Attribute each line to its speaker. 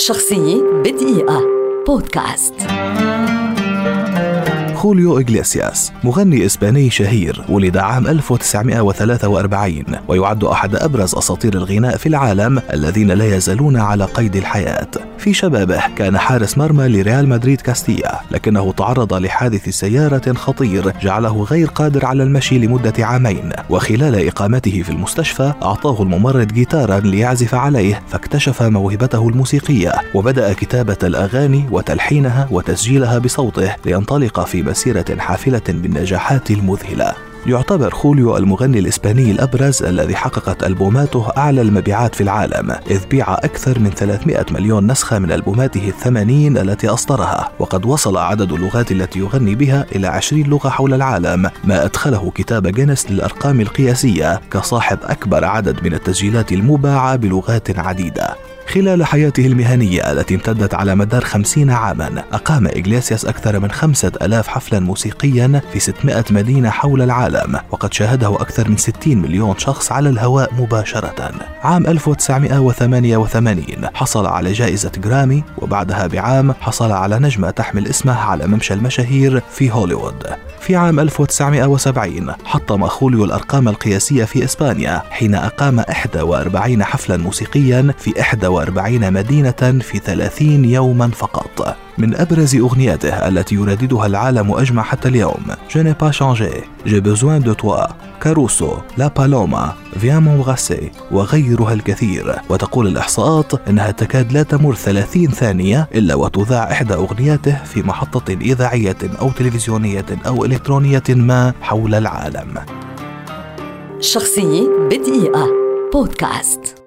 Speaker 1: شخصية بدقيقة. بودكاست.
Speaker 2: خوليو إغليسياس مغني إسباني شهير ولد عام 1943 ويعد أحد أبرز أساطير الغناء في العالم الذين لا يزالون على قيد الحياة. في شبابه كان حارس مرمى لريال مدريد كاستيا لكنه تعرض لحادث سيارة خطير جعله غير قادر على المشي لمدة عامين وخلال إقامته في المستشفى أعطاه الممرض جيتارا ليعزف عليه فاكتشف موهبته الموسيقية وبدأ كتابة الأغاني وتلحينها وتسجيلها بصوته لينطلق في مسيرة حافلة بالنجاحات المذهلة. يعتبر خوليو المغني الإسباني الأبرز الذي حققت ألبوماته أعلى المبيعات في العالم إذ بيع أكثر من 300 مليون نسخة من ألبوماته الثمانين التي أصدرها وقد وصل عدد اللغات التي يغني بها إلى 20 لغة حول العالم ما أدخله كتاب جينيس للأرقام القياسية كصاحب أكبر عدد من التسجيلات المباعة بلغات عديدة. خلال حياته المهنية التي امتدت على مدار خمسين عاما أقام إغليسياس أكثر من خمسة ألاف حفلا موسيقيا في 600 مدينة حول العالم وقد شاهده أكثر من 60 مليون شخص على الهواء مباشرة. عام 1988 حصل على جائزة جرامي وبعدها بعام حصل على نجمة تحمل اسمه على ممشى المشاهير في هوليوود. في عام 1970 حطم خوليو الأرقام القياسية في إسبانيا حين أقام 41 حفلا موسيقيا في 41 مدينة في 30 يوما فقط. من أبرز أغنياته التي يرددها العالم أجمع حتى اليوم. Je n'ai pas changé. J'ai besoin de toi. كاروسو لا بالوما فيان مونغاسي وغيرها الكثير. وتقول الإحصاءات أنها تكاد لا تمر 30 ثانية إلا وتذاع إحدى أغنياته في محطة إذاعية أو تلفزيونية أو إلكترونية ما حول العالم.
Speaker 1: شخصية بدقيقة. بودكاست.